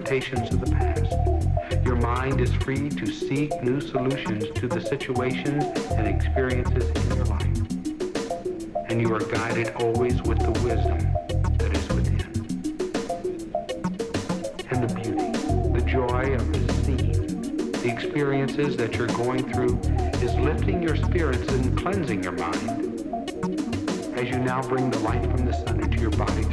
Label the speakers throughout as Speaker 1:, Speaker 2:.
Speaker 1: limitations of the past. Your mind is free to seek new solutions to the situations and experiences in your life. And you are guided always with the wisdom that is within. And the beauty, the joy of scene, the experiences that you're going through is lifting your spirits and cleansing your mind as you now bring the light from the sun into your body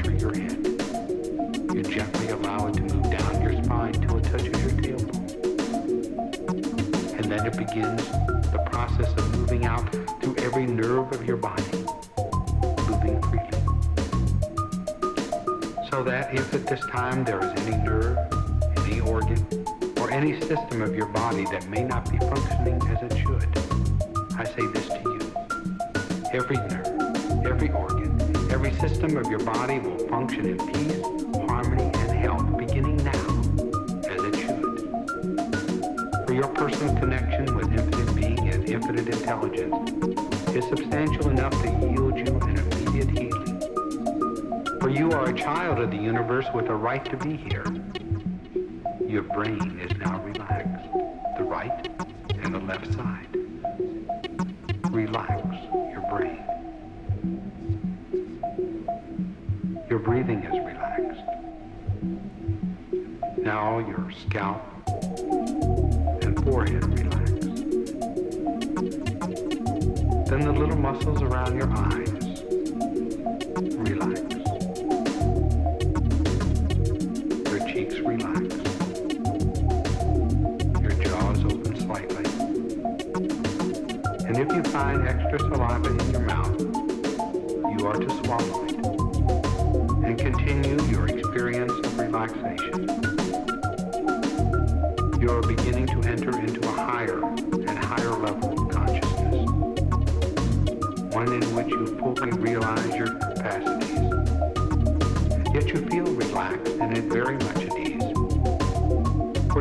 Speaker 1: it begins the process of moving out through every nerve of your body, moving freely. So that if at this time there is any nerve, any organ, or any system of your body that may not be functioning as it should, I say this to you. Every nerve, every organ, every system of your body will function in peace, harmony, and health beginning now, as it should. For your personal connection infinite intelligence is substantial enough to yield you an immediate healing. For you are a child of the universe with a right to be here. Your brain is now relaxed, the right and the left side.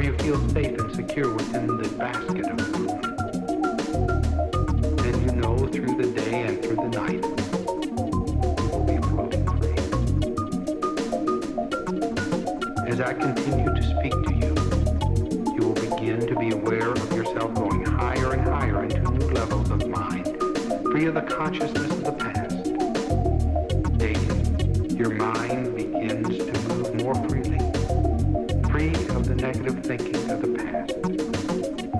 Speaker 1: You feel safe and secure within the basket of food. And you know through the day and through the night, you will be floating free. As I continue to speak to you, you will begin to be aware of yourself going higher and higher into new levels of mind, free of the consciousness of the past. Daily, your mind thinking of the past.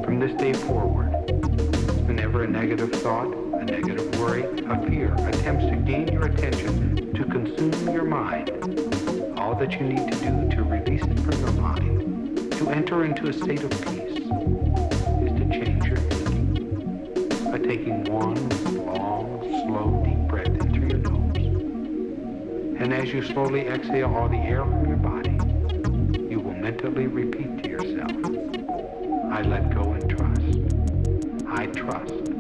Speaker 1: From this day forward, whenever a negative thought, a negative worry, a fear attempts to gain your attention, to consume your mind, all that you need to do to release it from your mind, to enter into a state of peace, is to change your thinking by taking one long, slow, deep breath in through your nose. And as you slowly exhale all the air from your body, you will mentally repeat I let go and trust. I trust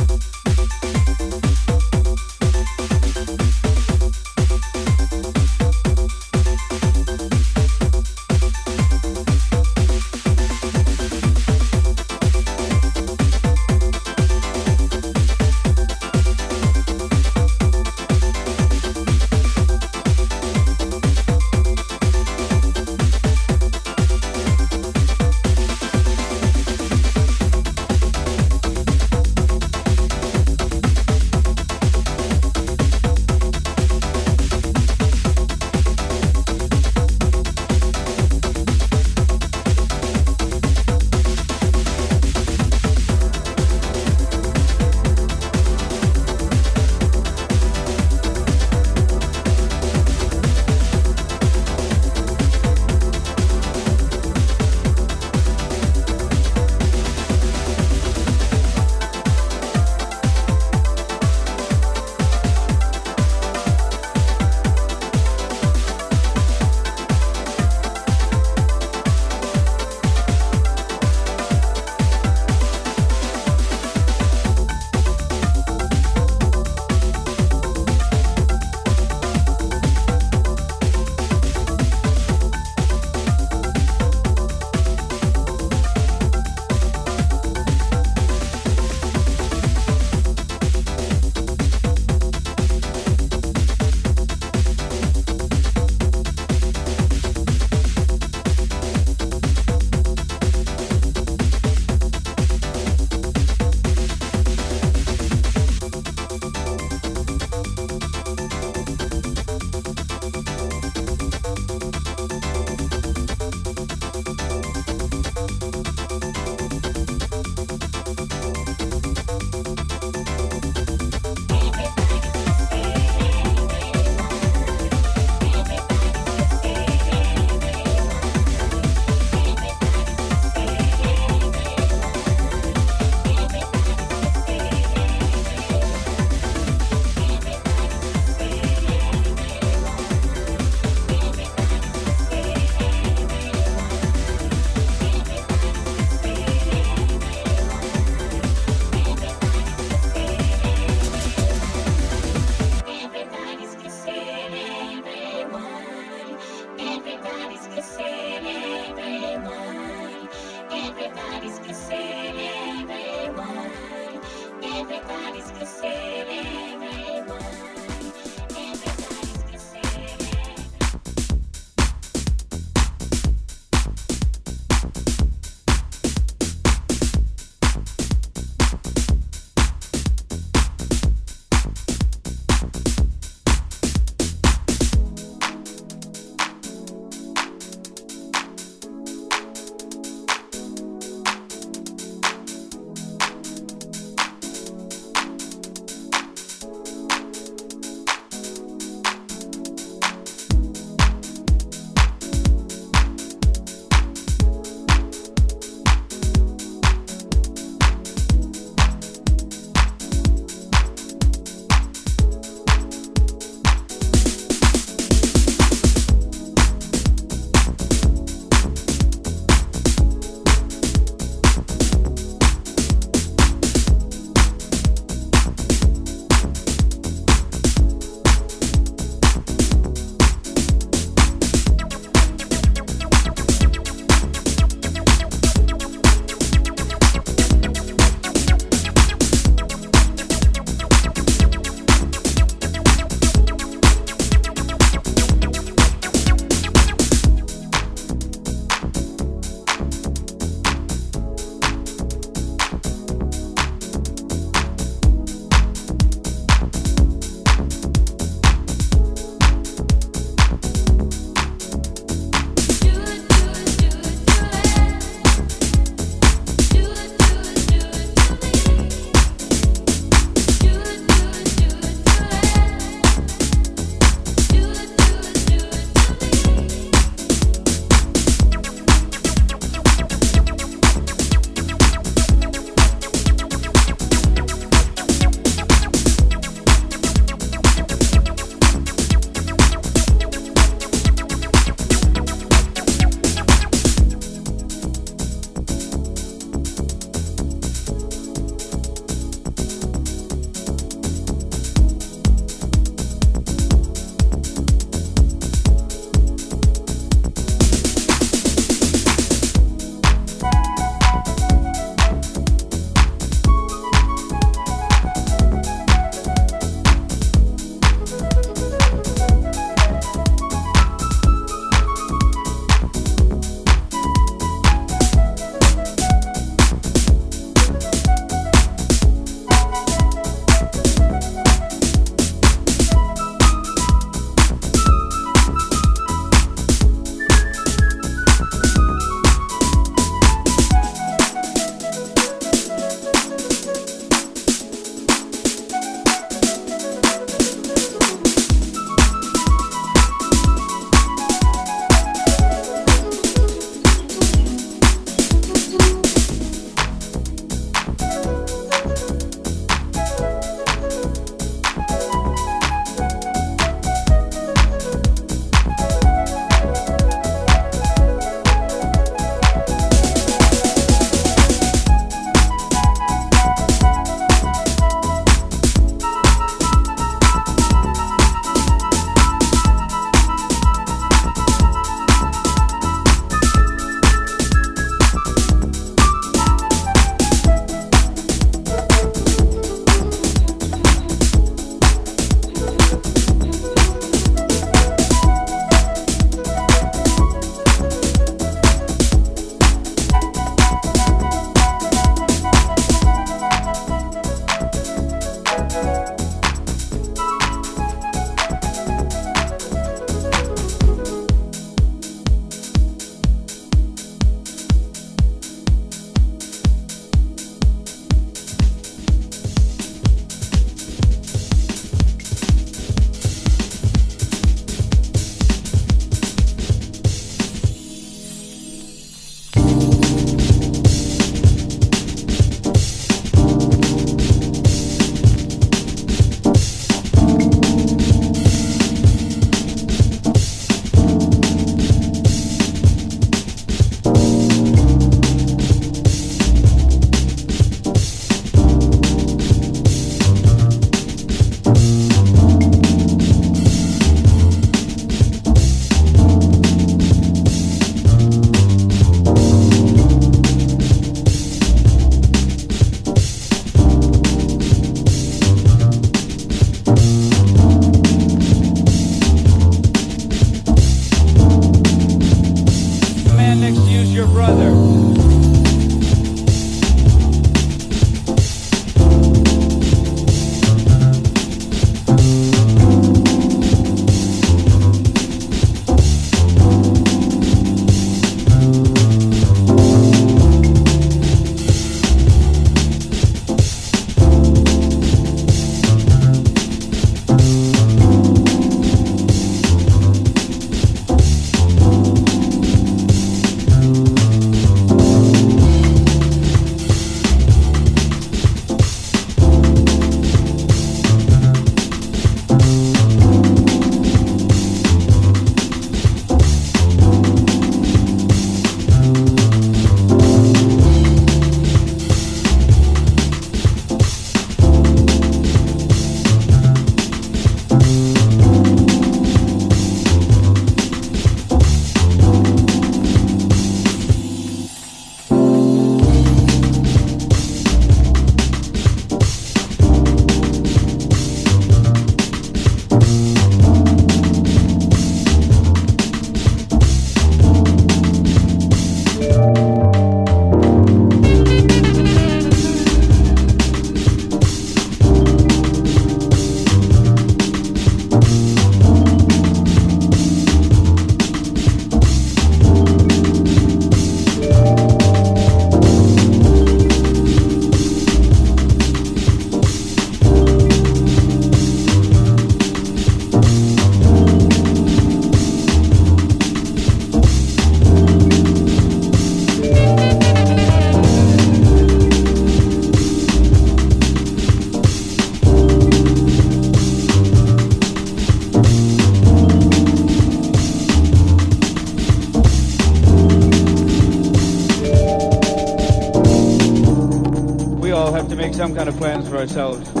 Speaker 2: some kind of plans for ourselves.